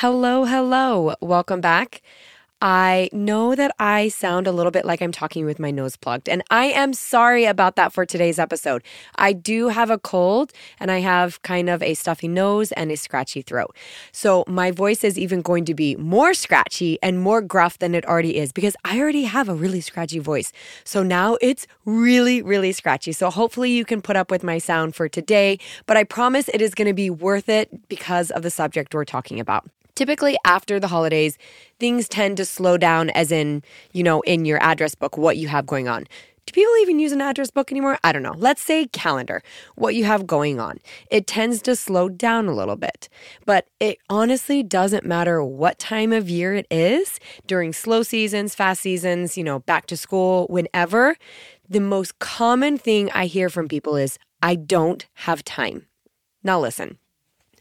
Hello, hello. Welcome back. I know that I sound a little bit like I'm talking with my nose plugged, and I am sorry about that for today's episode. I do have a cold and I have kind of a stuffy nose and a scratchy throat. So my voice is even going to be more scratchy and more gruff than it already is because I already have a really scratchy voice. So now it's really, really scratchy. So hopefully you can put up with my sound for today, but I promise it is going to be worth it because of the subject we're talking about. Typically, after the holidays, things tend to slow down, as in, you know, in your address book, what you have going on. Do people even use an address book anymore? I don't know. Let's say calendar, what you have going on. It tends to slow down a little bit. But it honestly doesn't matter what time of year it is during slow seasons, fast seasons, you know, back to school, whenever. The most common thing I hear from people is, I don't have time. Now, listen,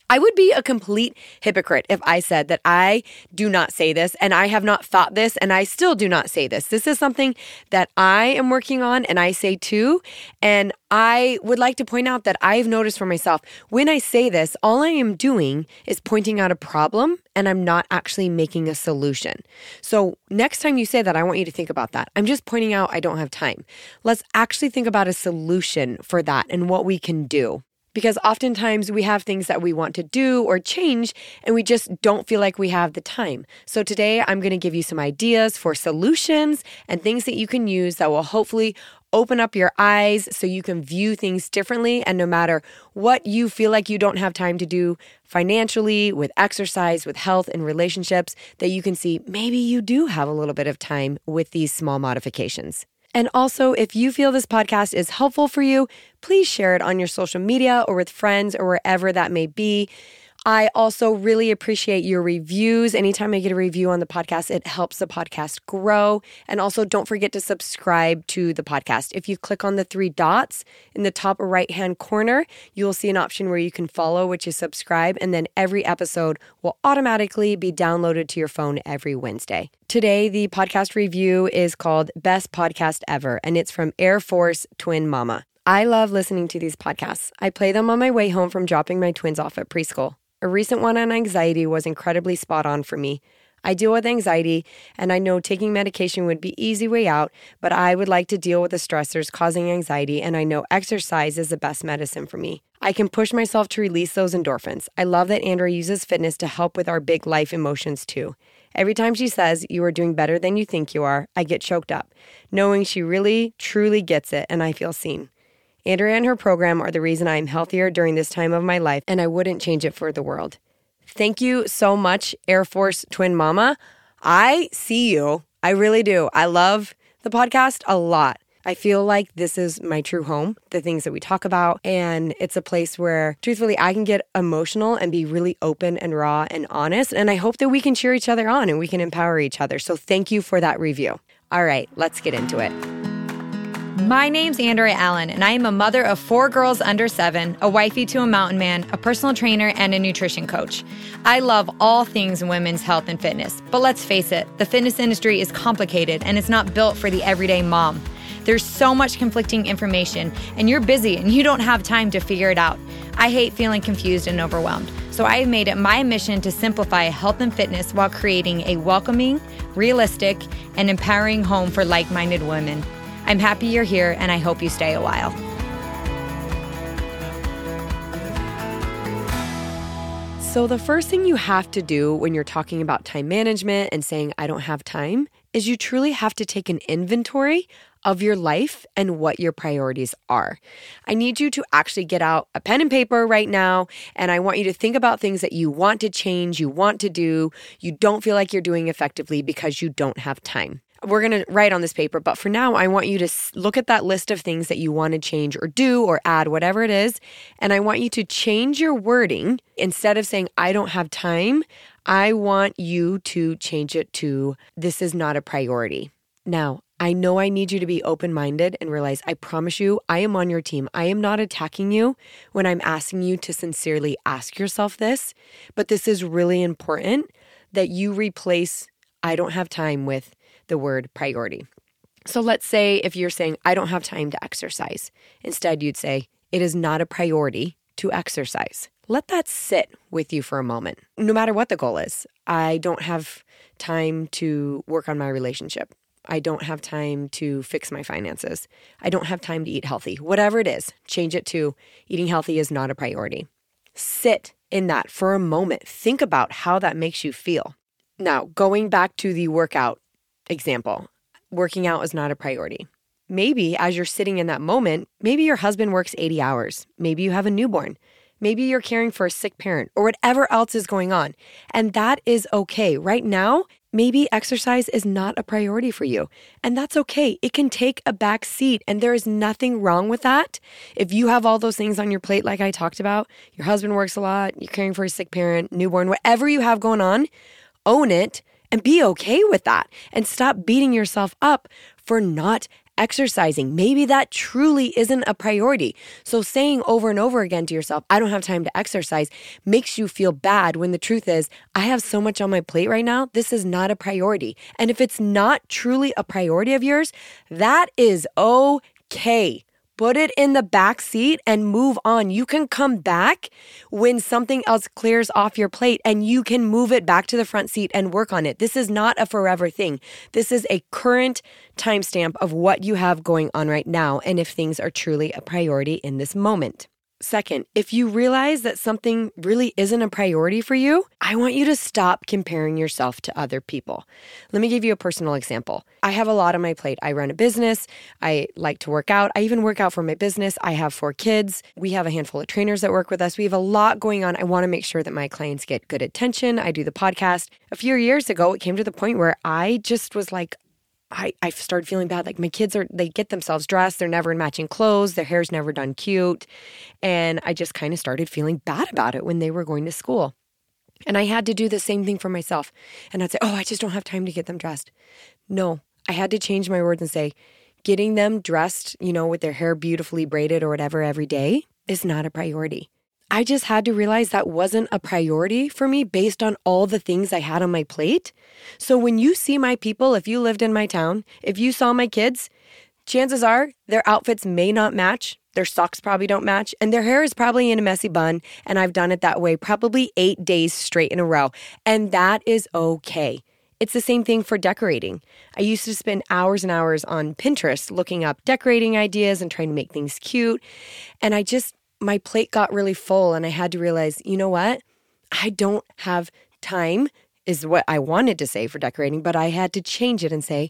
I would be a complete hypocrite if I said that I do not say this and I have not thought this and I still do not say this. This is something that I am working on and I say too. And I would like to point out that I've noticed for myself when I say this, all I am doing is pointing out a problem and I'm not actually making a solution. So, next time you say that, I want you to think about that. I'm just pointing out I don't have time. Let's actually think about a solution for that and what we can do because oftentimes we have things that we want to do or change and we just don't feel like we have the time. So today I'm going to give you some ideas for solutions and things that you can use that will hopefully open up your eyes so you can view things differently. And no matter what you feel like you don't have time to do financially, with exercise, with health, and relationships, that you can see maybe you do have a little bit of time with these small modifications. And also, if you feel this podcast is helpful for you, please share it on your social media or with friends or wherever that may be. I also really appreciate your reviews. Anytime I get a review on the podcast, it helps the podcast grow. And also, don't forget to subscribe to the podcast. If you click on the three dots in the top right hand corner, you will see an option where you can follow, which is subscribe. And then every episode will automatically be downloaded to your phone every Wednesday. Today, the podcast review is called Best Podcast Ever, and it's from Air Force Twin Mama. I love listening to these podcasts. I play them on my way home from dropping my twins off at preschool. A recent one on anxiety was incredibly spot on for me. I deal with anxiety, and I know taking medication would be easy way out, but I would like to deal with the stressors causing anxiety, and I know exercise is the best medicine for me. I can push myself to release those endorphins. I love that Andrea uses fitness to help with our big life emotions too. Every time she says, You are doing better than you think you are, I get choked up, knowing she really, truly gets it, and I feel seen. Andrea and her program are the reason I am healthier during this time of my life, and I wouldn't change it for the world. Thank you so much, Air Force Twin Mama. I see you. I really do. I love the podcast a lot. I feel like this is my true home, the things that we talk about. And it's a place where, truthfully, I can get emotional and be really open and raw and honest. And I hope that we can cheer each other on and we can empower each other. So thank you for that review. All right, let's get into it. My name's Andrea Allen, and I am a mother of four girls under seven, a wifey to a mountain man, a personal trainer, and a nutrition coach. I love all things women's health and fitness, but let's face it, the fitness industry is complicated and it's not built for the everyday mom. There's so much conflicting information, and you're busy and you don't have time to figure it out. I hate feeling confused and overwhelmed. So I have made it my mission to simplify health and fitness while creating a welcoming, realistic, and empowering home for like minded women. I'm happy you're here and I hope you stay a while. So, the first thing you have to do when you're talking about time management and saying, I don't have time, is you truly have to take an inventory of your life and what your priorities are. I need you to actually get out a pen and paper right now, and I want you to think about things that you want to change, you want to do, you don't feel like you're doing effectively because you don't have time we're going to write on this paper, but for now, I want you to look at that list of things that you want to change or do or add, whatever it is. And I want you to change your wording. Instead of saying, I don't have time, I want you to change it to, this is not a priority. Now, I know I need you to be open minded and realize I promise you, I am on your team. I am not attacking you when I'm asking you to sincerely ask yourself this, but this is really important that you replace I don't have time with the word priority. So let's say if you're saying, I don't have time to exercise, instead you'd say, it is not a priority to exercise. Let that sit with you for a moment, no matter what the goal is. I don't have time to work on my relationship. I don't have time to fix my finances. I don't have time to eat healthy. Whatever it is, change it to eating healthy is not a priority. Sit in that for a moment. Think about how that makes you feel. Now, going back to the workout example, working out is not a priority. Maybe as you're sitting in that moment, maybe your husband works 80 hours. Maybe you have a newborn. Maybe you're caring for a sick parent or whatever else is going on. And that is okay. Right now, maybe exercise is not a priority for you. And that's okay. It can take a back seat, and there is nothing wrong with that. If you have all those things on your plate, like I talked about, your husband works a lot, you're caring for a sick parent, newborn, whatever you have going on, own it and be okay with that and stop beating yourself up for not exercising. Maybe that truly isn't a priority. So saying over and over again to yourself, I don't have time to exercise makes you feel bad when the truth is, I have so much on my plate right now. This is not a priority. And if it's not truly a priority of yours, that is okay put it in the back seat and move on. You can come back when something else clears off your plate and you can move it back to the front seat and work on it. This is not a forever thing. This is a current timestamp of what you have going on right now and if things are truly a priority in this moment. Second, if you realize that something really isn't a priority for you, I want you to stop comparing yourself to other people. Let me give you a personal example. I have a lot on my plate. I run a business. I like to work out. I even work out for my business. I have four kids. We have a handful of trainers that work with us. We have a lot going on. I want to make sure that my clients get good attention. I do the podcast. A few years ago, it came to the point where I just was like, I, I started feeling bad. Like my kids are, they get themselves dressed. They're never in matching clothes. Their hair's never done cute. And I just kind of started feeling bad about it when they were going to school. And I had to do the same thing for myself. And I'd say, oh, I just don't have time to get them dressed. No, I had to change my words and say, getting them dressed, you know, with their hair beautifully braided or whatever every day is not a priority. I just had to realize that wasn't a priority for me based on all the things I had on my plate. So when you see my people, if you lived in my town, if you saw my kids, chances are their outfits may not match. Their socks probably don't match, and their hair is probably in a messy bun. And I've done it that way probably eight days straight in a row. And that is okay. It's the same thing for decorating. I used to spend hours and hours on Pinterest looking up decorating ideas and trying to make things cute. And I just my plate got really full and I had to realize, you know what? I don't have time, is what I wanted to say for decorating, but I had to change it and say,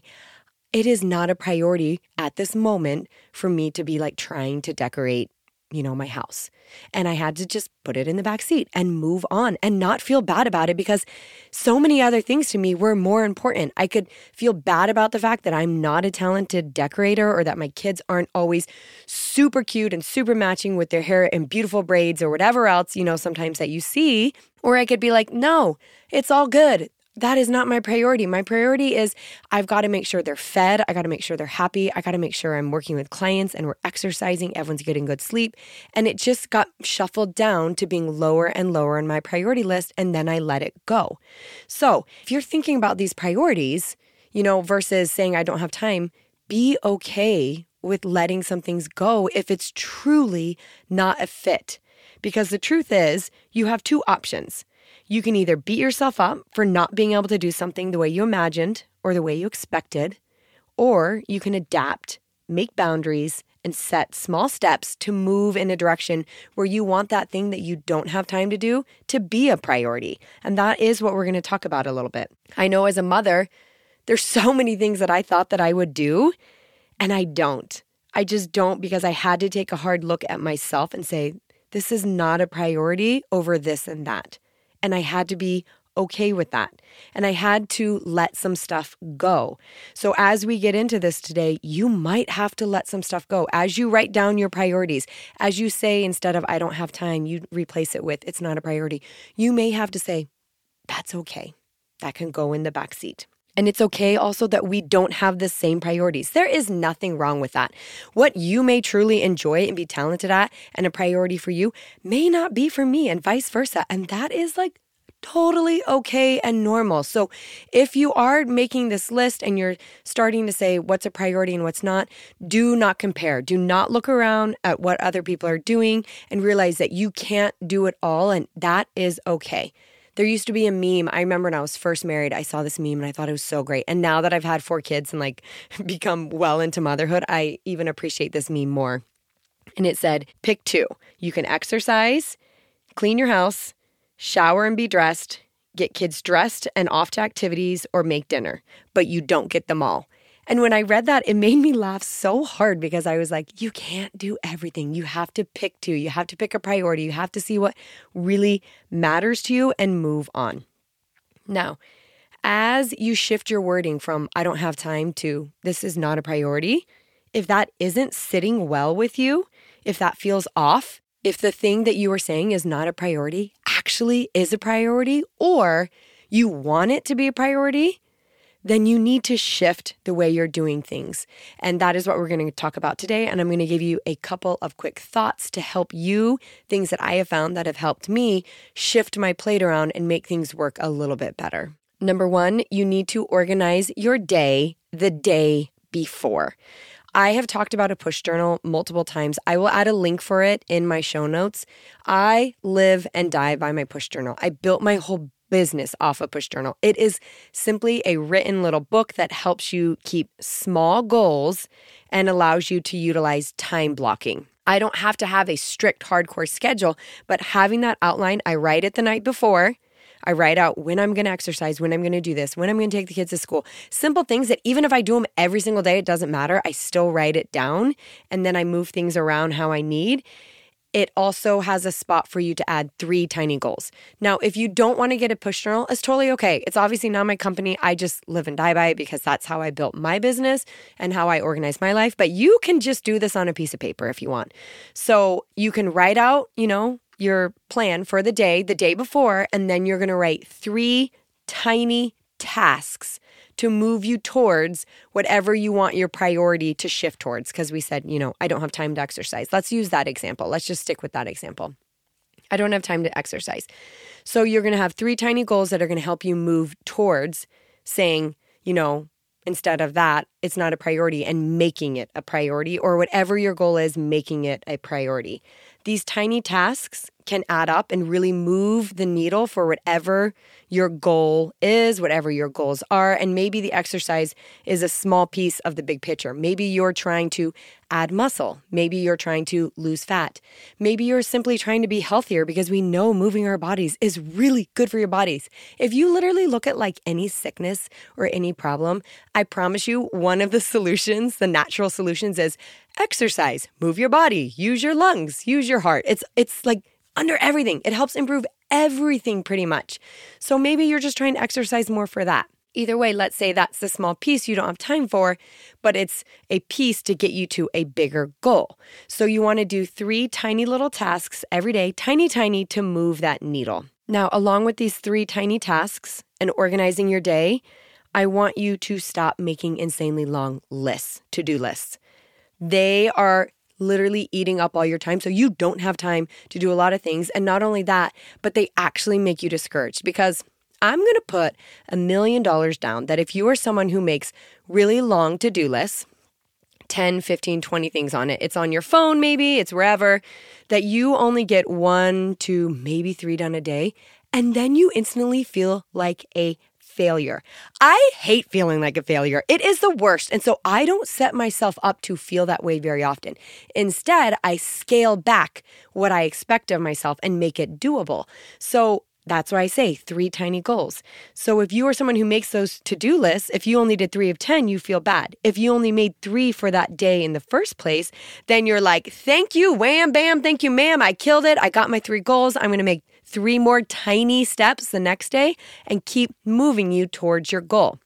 it is not a priority at this moment for me to be like trying to decorate you know, my house. And I had to just put it in the back seat and move on and not feel bad about it because so many other things to me were more important. I could feel bad about the fact that I'm not a talented decorator or that my kids aren't always super cute and super matching with their hair and beautiful braids or whatever else, you know, sometimes that you see. Or I could be like, no, it's all good that is not my priority. My priority is I've got to make sure they're fed. I got to make sure they're happy. I got to make sure I'm working with clients and we're exercising. Everyone's getting good sleep. And it just got shuffled down to being lower and lower on my priority list. And then I let it go. So if you're thinking about these priorities, you know, versus saying I don't have time, be okay with letting some things go if it's truly not a fit. Because the truth is, you have two options. You can either beat yourself up for not being able to do something the way you imagined or the way you expected, or you can adapt, make boundaries, and set small steps to move in a direction where you want that thing that you don't have time to do to be a priority. And that is what we're going to talk about a little bit. I know as a mother, there's so many things that I thought that I would do, and I don't. I just don't because I had to take a hard look at myself and say, this is not a priority over this and that. And I had to be okay with that. And I had to let some stuff go. So, as we get into this today, you might have to let some stuff go. As you write down your priorities, as you say, instead of I don't have time, you replace it with it's not a priority. You may have to say, that's okay. That can go in the back seat. And it's okay also that we don't have the same priorities. There is nothing wrong with that. What you may truly enjoy and be talented at and a priority for you may not be for me and vice versa. And that is like totally okay and normal. So, if you are making this list and you're starting to say what's a priority and what's not, do not compare. Do not look around at what other people are doing and realize that you can't do it all, and that is okay. There used to be a meme. I remember when I was first married, I saw this meme and I thought it was so great. And now that I've had four kids and like become well into motherhood, I even appreciate this meme more. And it said, pick two. You can exercise, clean your house, shower and be dressed, get kids dressed and off to activities, or make dinner, but you don't get them all. And when I read that, it made me laugh so hard because I was like, you can't do everything. You have to pick two. You have to pick a priority. You have to see what really matters to you and move on. Now, as you shift your wording from I don't have time to this is not a priority, if that isn't sitting well with you, if that feels off, if the thing that you are saying is not a priority actually is a priority, or you want it to be a priority, then you need to shift the way you're doing things. And that is what we're going to talk about today. And I'm going to give you a couple of quick thoughts to help you, things that I have found that have helped me shift my plate around and make things work a little bit better. Number one, you need to organize your day the day before. I have talked about a push journal multiple times. I will add a link for it in my show notes. I live and die by my push journal. I built my whole business off a push journal. It is simply a written little book that helps you keep small goals and allows you to utilize time blocking. I don't have to have a strict hardcore schedule, but having that outline, I write it the night before. I write out when I'm going to exercise, when I'm going to do this, when I'm going to take the kids to school. Simple things that even if I do them every single day, it doesn't matter. I still write it down and then I move things around how I need it also has a spot for you to add three tiny goals. Now, if you don't want to get a push journal, it's totally okay. It's obviously not my company. I just live and die by it because that's how I built my business and how I organize my life. But you can just do this on a piece of paper if you want. So you can write out, you know, your plan for the day, the day before, and then you're going to write three tiny tasks to move you towards whatever you want your priority to shift towards. Because we said, you know, I don't have time to exercise. Let's use that example. Let's just stick with that example. I don't have time to exercise. So you're going to have three tiny goals that are going to help you move towards saying, you know, instead of that, it's not a priority and making it a priority, or whatever your goal is, making it a priority. These tiny tasks can add up and really move the needle for whatever your goal is, whatever your goals are. And maybe the exercise is a small piece of the big picture. Maybe you're trying to add muscle. Maybe you're trying to lose fat. Maybe you're simply trying to be healthier because we know moving our bodies is really good for your bodies. If you literally look at like any sickness or any problem, I promise you, one of the solutions, the natural solutions is exercise, move your body, use your lungs, use your heart. It's it's like under everything. It helps improve everything pretty much. So maybe you're just trying to exercise more for that. Either way, let's say that's the small piece you don't have time for, but it's a piece to get you to a bigger goal. So you want to do three tiny little tasks every day, tiny, tiny, to move that needle. Now, along with these three tiny tasks and organizing your day, I want you to stop making insanely long lists, to do lists. They are literally eating up all your time. So you don't have time to do a lot of things. And not only that, but they actually make you discouraged because I'm going to put a million dollars down that if you are someone who makes really long to do lists, 10, 15, 20 things on it. It's on your phone, maybe, it's wherever, that you only get one two, maybe three done a day. And then you instantly feel like a failure. I hate feeling like a failure. It is the worst. And so I don't set myself up to feel that way very often. Instead, I scale back what I expect of myself and make it doable. So that's why I say three tiny goals. So if you are someone who makes those to do lists, if you only did three of 10, you feel bad. If you only made three for that day in the first place, then you're like, thank you, wham, bam, thank you, ma'am. I killed it. I got my three goals. I'm going to make three more tiny steps the next day and keep moving you towards your goal.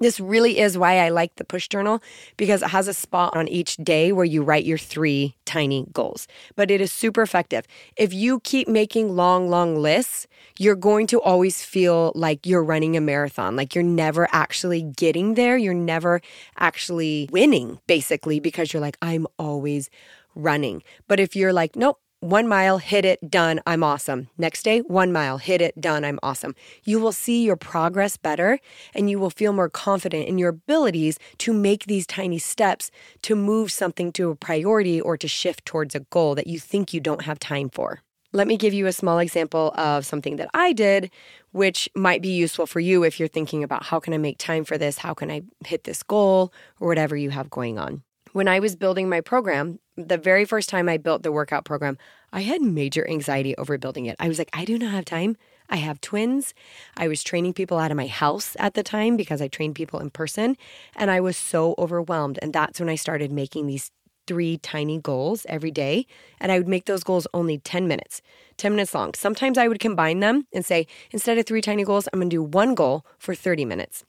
This really is why I like the push journal because it has a spot on each day where you write your three tiny goals. But it is super effective. If you keep making long, long lists, you're going to always feel like you're running a marathon, like you're never actually getting there. You're never actually winning, basically, because you're like, I'm always running. But if you're like, nope, one mile, hit it, done, I'm awesome. Next day, one mile, hit it, done, I'm awesome. You will see your progress better and you will feel more confident in your abilities to make these tiny steps to move something to a priority or to shift towards a goal that you think you don't have time for. Let me give you a small example of something that I did, which might be useful for you if you're thinking about how can I make time for this? How can I hit this goal or whatever you have going on? When I was building my program, the very first time I built the workout program, I had major anxiety over building it. I was like, I do not have time. I have twins. I was training people out of my house at the time because I trained people in person. And I was so overwhelmed. And that's when I started making these three tiny goals every day. And I would make those goals only 10 minutes, 10 minutes long. Sometimes I would combine them and say, instead of three tiny goals, I'm going to do one goal for 30 minutes.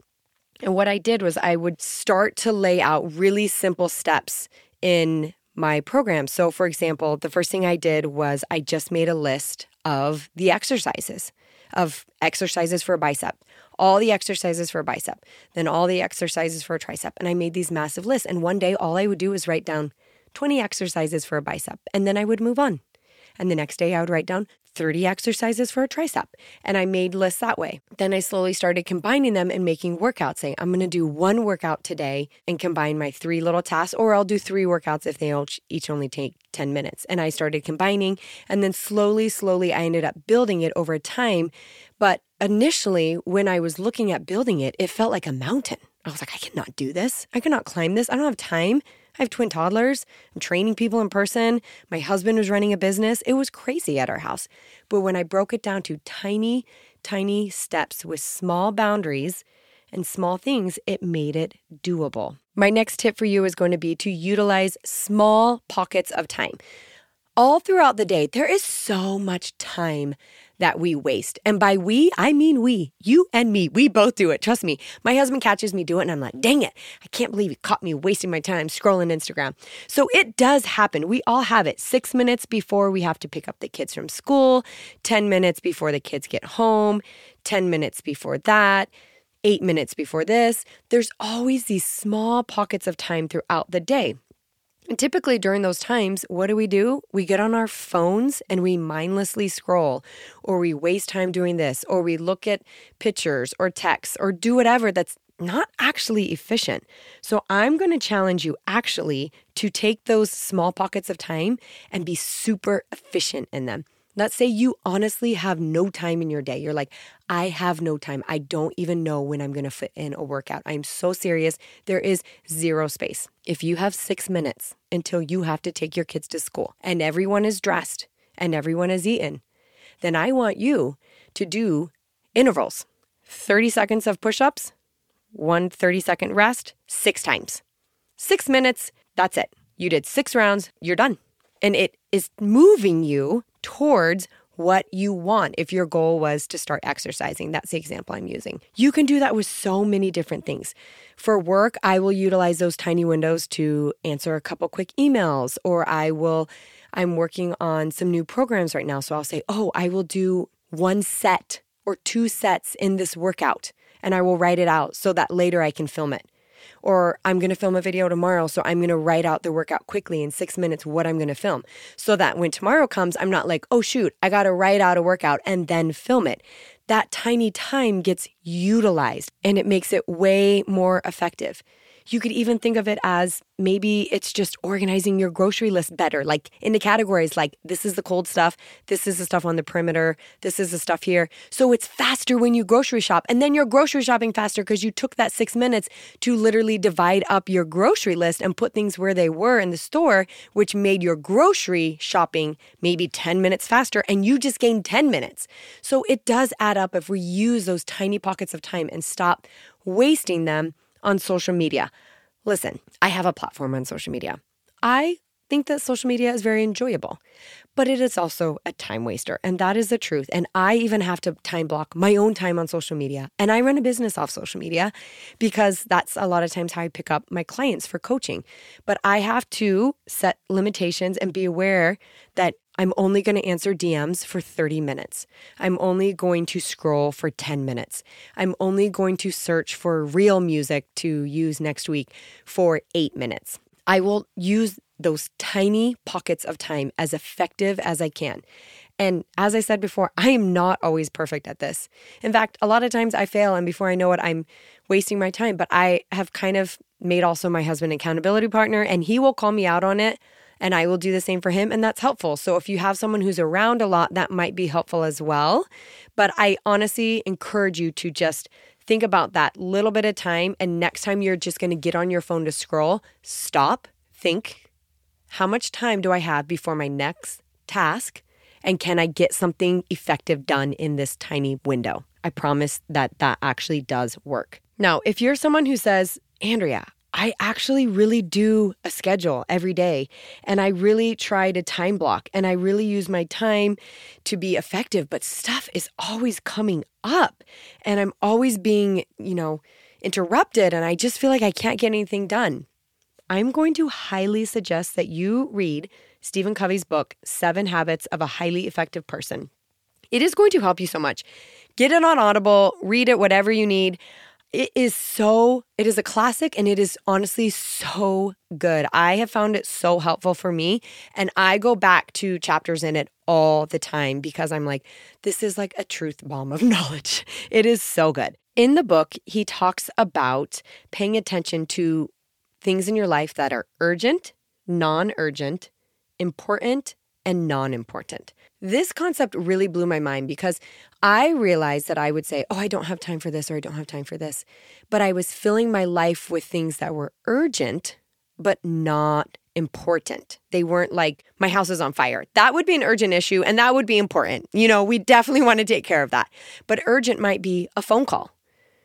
And what I did was I would start to lay out really simple steps in my program. So, for example, the first thing I did was I just made a list of the exercises, of exercises for a bicep, all the exercises for a bicep, then all the exercises for a tricep. And I made these massive lists. And one day, all I would do was write down 20 exercises for a bicep, and then I would move on. And the next day, I would write down 30 exercises for a tricep. And I made lists that way. Then I slowly started combining them and making workouts, saying, I'm going to do one workout today and combine my three little tasks, or I'll do three workouts if they each only take 10 minutes. And I started combining. And then slowly, slowly, I ended up building it over time. But initially, when I was looking at building it, it felt like a mountain. I was like, I cannot do this. I cannot climb this. I don't have time. I have twin toddlers. I'm training people in person. My husband was running a business. It was crazy at our house. But when I broke it down to tiny, tiny steps with small boundaries and small things, it made it doable. My next tip for you is going to be to utilize small pockets of time. All throughout the day, there is so much time that we waste. And by we, I mean we, you and me. We both do it. Trust me. My husband catches me doing it and I'm like, dang it, I can't believe he caught me wasting my time scrolling Instagram. So it does happen. We all have it. Six minutes before we have to pick up the kids from school, 10 minutes before the kids get home, 10 minutes before that eight minutes before this. There's always these small pockets of time throughout the day. And typically during those times, what do we do? We get on our phones and we mindlessly scroll, or we waste time doing this, or we look at pictures or texts, or do whatever that's not actually efficient. So I'm going to challenge you actually to take those small pockets of time and be super efficient in them. Let's say you honestly have no time in your day. You're like, I have no time. I don't even know when I'm going to fit in a workout. I'm so serious. There is zero space. If you have six minutes until you have to take your kids to school and everyone is dressed and everyone has eaten, then I want you to do intervals 30 seconds of push ups, one 30 second rest, six times. Six minutes, that's it. You did six rounds, you're done. And it is moving you towards what you want if your goal was to start exercising. That's the example I'm using. You can do that with so many different things. For work, I will utilize those tiny windows to answer a couple quick emails, or I will, I'm working on some new programs right now. So I'll say, oh, I will do one set or two sets in this workout, and I will write it out so that later I can film it or I'm going to film a video tomorrow. So I'm going to write out the workout quickly in six minutes what I'm going to film so that when tomorrow comes, I'm not like, oh, shoot, I got to write out a workout and then film it. That tiny time gets utilized and it makes it way more effective. You could even think of it as maybe it's just organizing your grocery list better, like in the categories like this is the cold stuff, this is the stuff on the perimeter, this is the stuff here. So it's faster when you grocery shop. And then you're grocery shopping faster because you took that six minutes to literally divide up your grocery list and put things where they were in the store, which made your grocery shopping maybe 10 minutes faster and you just gained 10 minutes. So it does add up if we use those tiny pockets of time and stop wasting them on social media. Listen, I have a platform on social media. I think that social media is very enjoyable, but it is also a time waster. And that is the truth. And I even have to time block my own time on social media. And I run a business off social media because that's a lot of times how I pick up my clients for coaching. But I have to set limitations and be aware that I'm only going to answer DMs for 30 minutes. I'm only going to scroll for 10 minutes. I'm only going to search for reel music to use next week for eight minutes. I will use those tiny pockets of time as effective as I can. And as I said before, I am not always perfect at this. In fact, a lot of times I fail, and before I know it, I'm wasting my time. But I have kind of made also my husband accountability partner, and he will call me out on it, and I will do the same for him. And that's helpful. So if you have someone who's around a lot, that might be helpful as well. But I honestly encourage you to just think about that little bit of time. And next time you're just going to get on your phone to scroll, stop, think, how much time do I have before my next task? And can I get something effective done in this tiny window? I promise that that actually does work. Now, if you're someone who says, Andrea, I actually really do a schedule every day and I really try to time block and I really use my time to be effective, but stuff is always coming up and I'm always being, you know, interrupted and I just feel like I can't get anything done. I'm going to highly suggest that you read Stephen Covey's book, Seven Habits of a Highly Effective Person. It is going to help you so much. Get it on Audible, read it, whatever you need. It is so, it is a classic and it is honestly so good. I have found it so helpful for me. And I go back to chapters in it all the time because I'm like, this is like a truth bomb of knowledge. It is so good. In the book, he talks about paying attention to things in your life that are urgent, non urgent, important, and non important. This concept really blew my mind because I realized that I would say, Oh, I don't have time for this or I don't have time for this. But I was filling my life with things that were urgent, but not important. They weren't like, My house is on fire. That would be an urgent issue and that would be important. You know, we definitely want to take care of that. But urgent might be a phone call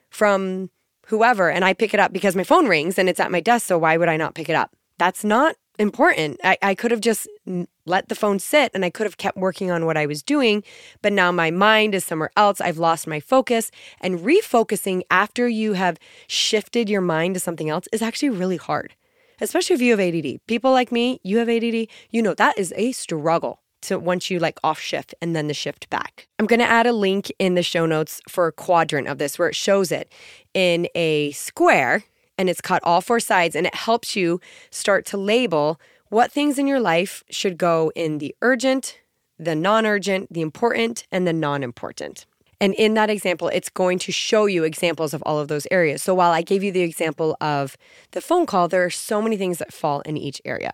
from whoever and I pick it up because my phone rings and it's at my desk. So why would I not pick it up? That's not important. I, I could have just let the phone sit and I could have kept working on what I was doing. But now my mind is somewhere else. I've lost my focus. And refocusing after you have shifted your mind to something else is actually really hard, especially if you have ADD. People like me, you have ADD, you know that is a struggle to once you like off shift and then the shift back. I'm going to add a link in the show notes for a quadrant of this where it shows it in a square and it's cut all four sides and it helps you start to label what things in your life should go in the urgent, the non urgent, the important, and the non important. And in that example, it's going to show you examples of all of those areas. So while I gave you the example of the phone call, there are so many things that fall in each area.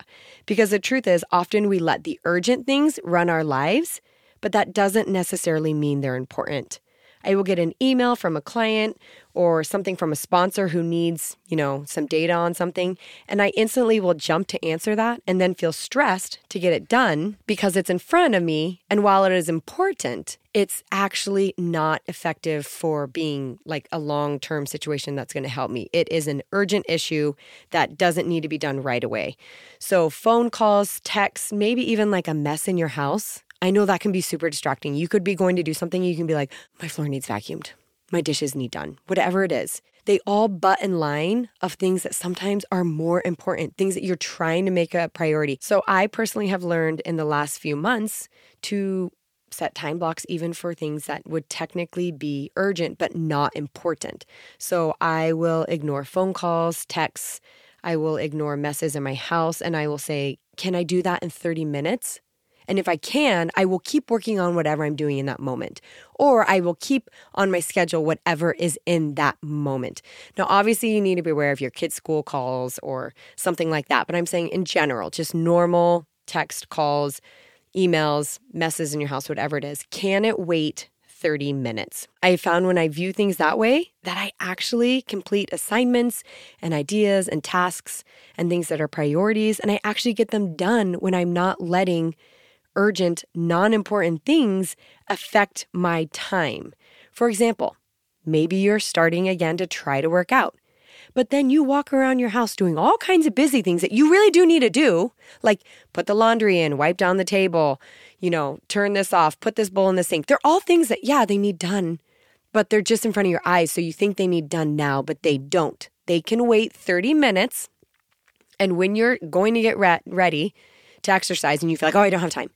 Because the truth is, often we let the urgent things run our lives, but that doesn't necessarily mean they're important. I will get an email from a client or something from a sponsor who needs, you know, some data on something, and I instantly will jump to answer that and then feel stressed to get it done because it's in front of me and while it is important, it's actually not effective for being like a long-term situation that's going to help me. It is an urgent issue that doesn't need to be done right away. So phone calls, texts, maybe even like a mess in your house I know that can be super distracting. You could be going to do something, you can be like, my floor needs vacuumed, my dishes need done, whatever it is. They all butt in line of things that sometimes are more important, things that you're trying to make a priority. So I personally have learned in the last few months to set time blocks even for things that would technically be urgent but not important. So I will ignore phone calls, texts, I will ignore messes in my house, and I will say, Can I do that in 30 minutes? And if I can, I will keep working on whatever I'm doing in that moment, or I will keep on my schedule whatever is in that moment. Now, obviously, you need to be aware of your kids' school calls or something like that, but I'm saying in general, just normal text calls, emails, messes in your house, whatever it is. Can it wait 30 minutes. I found when I view things that way that I actually complete assignments and ideas and tasks and things that are priorities, and I actually get them done when I'm not letting urgent, non important things affect my time. For example, maybe you're starting again to try to work out, but then you walk around your house doing all kinds of busy things that you really do need to do, like put the laundry in, wipe down the table, you know, turn this off, put this bowl in the sink. They're all things that, yeah, they need done, but they're just in front of your eyes. So you think they need done now, but they don't. They can wait 30 minutes. And when you're going to get re- ready, to exercise and you feel like, oh, I don't have time.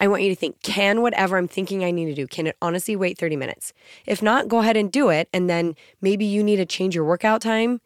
I want you to think, can whatever I'm thinking I need to do, can it honestly wait 30 minutes? If not, go ahead and do it. And then maybe you need to change your workout time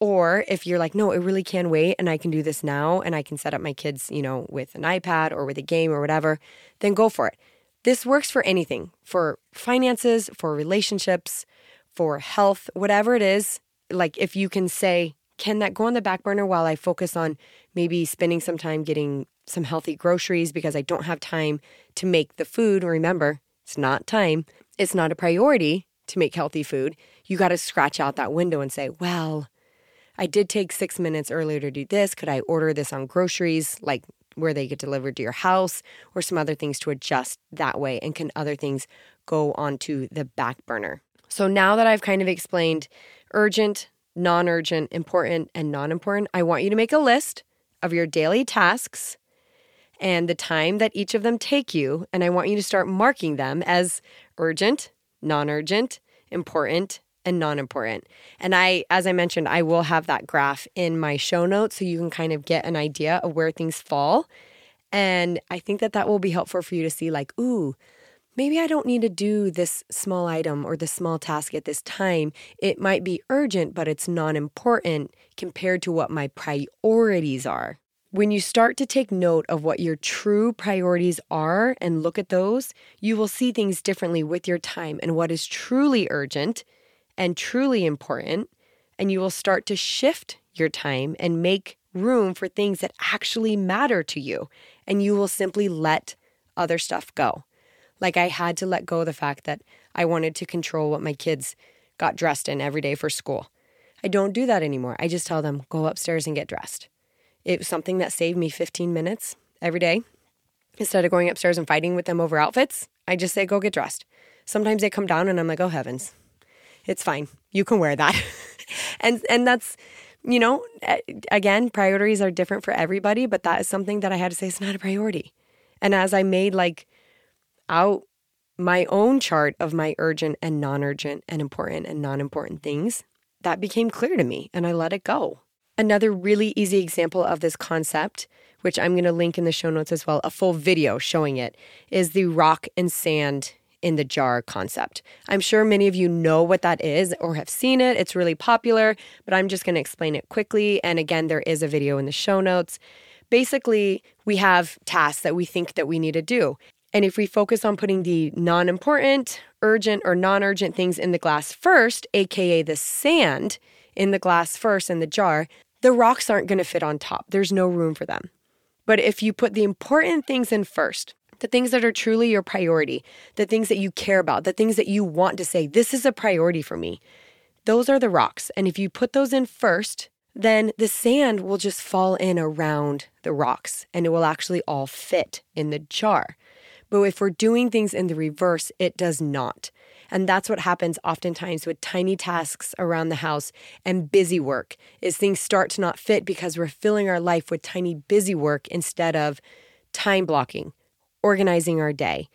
Or if you're like, no, it really can wait and I can do this now and I can set up my kids, you know, with an iPad or with a game or whatever, then go for it. This works for anything for finances, for relationships, for health, whatever it is. Like if you can say, can that go on the back burner while I focus on maybe spending some time getting some healthy groceries because I don't have time to make the food? Remember, it's not time, it's not a priority to make healthy food. You got to scratch out that window and say, well, I did take six minutes earlier to do this. Could I order this on groceries, like where they get delivered to your house, or some other things to adjust that way? And can other things go onto the back burner? So now that I've kind of explained urgent, non urgent, important, and non important, I want you to make a list of your daily tasks and the time that each of them take you. And I want you to start marking them as urgent, non urgent, important, and non important. And I, as I mentioned, I will have that graph in my show notes so you can kind of get an idea of where things fall. And I think that that will be helpful for you to see, like, ooh, maybe I don't need to do this small item or this small task at this time. It might be urgent, but it's non important compared to what my priorities are. When you start to take note of what your true priorities are and look at those, you will see things differently with your time and what is truly urgent and truly important. And you will start to shift your time and make room for things that actually matter to you. And you will simply let other stuff go. Like I had to let go of the fact that I wanted to control what my kids got dressed in every day for school. I don't do that anymore. I just tell them, go upstairs and get dressed. It was something that saved me 15 minutes every day. Instead of going upstairs and fighting with them over outfits, I just say, go get dressed. Sometimes they come down and I'm like, oh heavens, it's fine. You can wear that. and and that's, you know, again, priorities are different for everybody, but that is something that I had to say it's not a priority. And as I made like out my own chart of my urgent and non-urgent and important and non-important things, that became clear to me and I let it go. Another really easy example of this concept, which I'm going to link in the show notes as well, a full video showing it, is the rock and sand in the jar concept. I'm sure many of you know what that is or have seen it. It's really popular, but I'm just going to explain it quickly. And again, there is a video in the show notes. Basically, we have tasks that we think that we need to do. And if we focus on putting the non-important, urgent or non-urgent things in the glass first, aka the sand in the glass first in the jar, the rocks aren't going to fit on top. There's no room for them. But if you put the important things in first, the things that are truly your priority, the things that you care about, the things that you want to say, this is a priority for me, those are the rocks. And if you put those in first, then the sand will just fall in around the rocks and it will actually all fit in the jar. But if we're doing things in the reverse, it does not. And that's what happens oftentimes with tiny tasks around the house and busy work is things start to not fit because we're filling our life with tiny busy work instead of time blocking, organizing our day,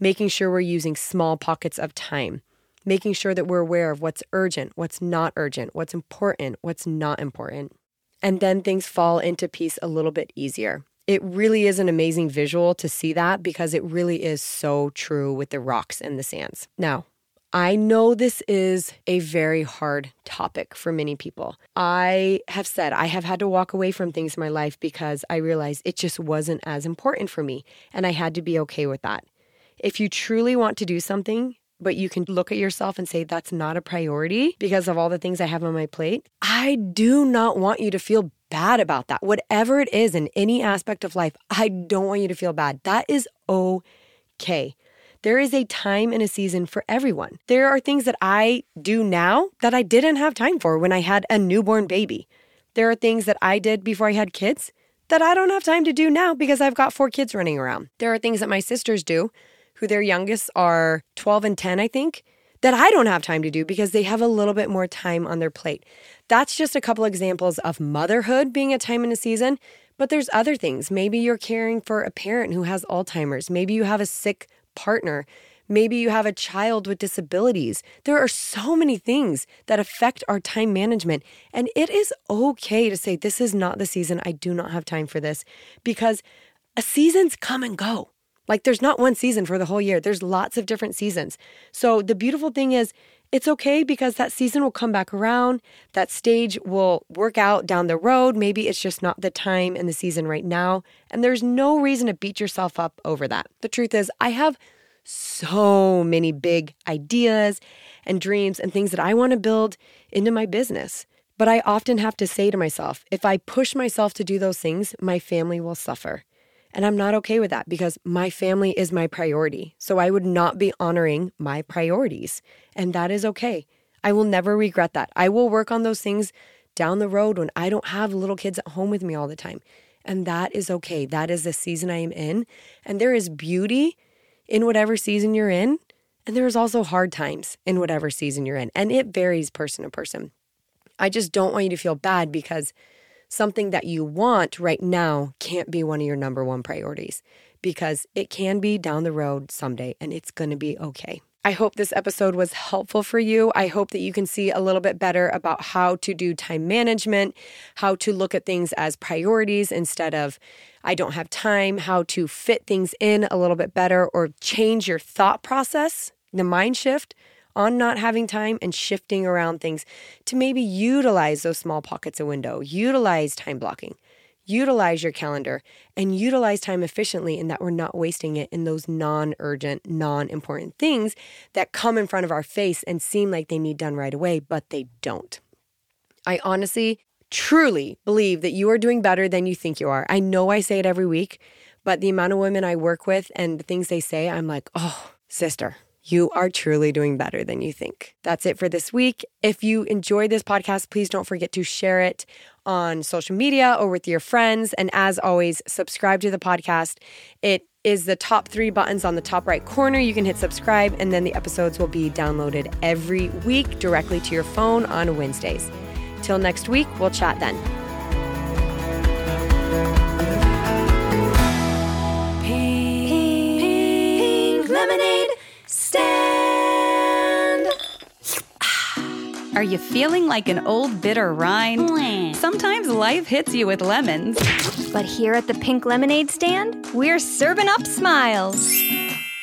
making sure we're using small pockets of time, making sure that we're aware of what's urgent, what's not urgent, what's important, what's not important. And then things fall into piece a little bit easier. It really is an amazing visual to see that because it really is so true with the rocks and the sands. Now, I know this is a very hard topic for many people. I have said I have had to walk away from things in my life because I realized it just wasn't as important for me. And I had to be okay with that. If you truly want to do something, but you can look at yourself and say, that's not a priority because of all the things I have on my plate, I do not want you to feel bad about that. Whatever it is in any aspect of life, I don't want you to feel bad. That is okay. There is a time and a season for everyone. There are things that I do now that I didn't have time for when I had a newborn baby. There are things that I did before I had kids that I don't have time to do now because I've got four kids running around. There are things that my sisters do, who their youngest are 12 and 10, I think, that I don't have time to do because they have a little bit more time on their plate. That's just a couple examples of motherhood being a time and a season, but there's other things. Maybe you're caring for a parent who has Alzheimer's. Maybe you have a sick partner. Maybe you have a child with disabilities. There are so many things that affect our time management. And it is okay to say, This is not the season. I do not have time for this because a seasons come and go. Like there's not one season for the whole year, there's lots of different seasons. So the beautiful thing is, it's okay because that season will come back around. That stage will work out down the road. Maybe it's just not the time and the season right now. And there's no reason to beat yourself up over that. The truth is, I have so many big ideas and dreams and things that I want to build into my business. But I often have to say to myself, if I push myself to do those things, my family will suffer. And I'm not okay with that because my family is my priority. So I would not be honoring my priorities. And that is okay. I will never regret that. I will work on those things down the road when I don't have little kids at home with me all the time. And that is okay. That is the season I am in. And there is beauty in whatever season you're in. And there is also hard times in whatever season you're in. And it varies person to person. I just don't want you to feel bad because something that you want right now can't be one of your number one priorities because it can be down the road someday and it's going to be okay. I hope this episode was helpful for you. I hope that you can see a little bit better about how to do time management, how to look at things as priorities instead of I don't have time, how to fit things in a little bit better or change your thought process, the mind shift on not having time and shifting around things to maybe utilize those small pockets of window, utilize time blocking, utilize your calendar, and utilize time efficiently in that we're not wasting it in those non urgent, non important things that come in front of our face and seem like they need done right away, but they don't. I honestly, truly believe that you are doing better than you think you are. I know I say it every week, but the amount of women I work with and the things they say, I'm like, oh, sister, you are truly doing better than you think. That's it for this week. If you enjoyed this podcast, please don't forget to share it on social media or with your friends. And as always, subscribe to the podcast. It is the top three buttons on the top right corner. You can hit subscribe, and then the episodes will be downloaded every week directly to your phone on Wednesdays. Till next week, we'll chat then. Are you feeling like an old bitter rind? Sometimes life hits you with lemons. But here at the Pink Lemonade stand, we're serving up smiles.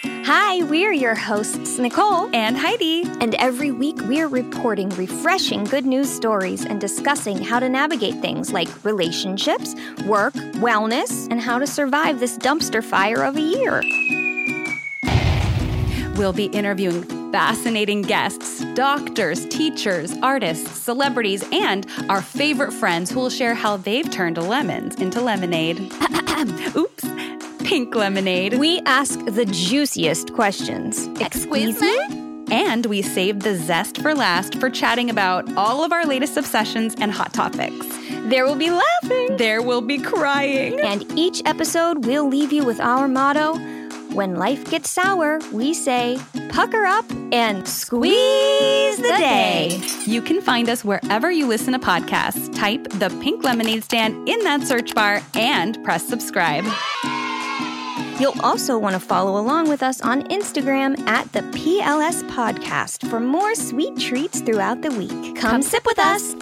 Hi, we're your hosts, Nicole. And Heidi. And every week we're reporting refreshing good news stories and discussing how to navigate things like relationships, work, wellness, and how to survive this dumpster fire of a year. We'll be interviewing fascinating guests, doctors, teachers, artists, celebrities, and our favorite friends who will share how they've turned lemons into lemonade. Oops, pink lemonade. We ask the juiciest questions. Excuse me? And we save the zest for last for chatting about all of our latest obsessions and hot topics. There will be laughing. There will be crying. And each episode we'll leave you with our motto when life gets sour, we say, pucker up and squeeze the day. You can find us wherever you listen to podcasts. Type the Pink Lemonade Stand in that search bar and press subscribe. You'll also want to follow along with us on Instagram at the PLS Podcast for more sweet treats throughout the week. Come, Come sip with us.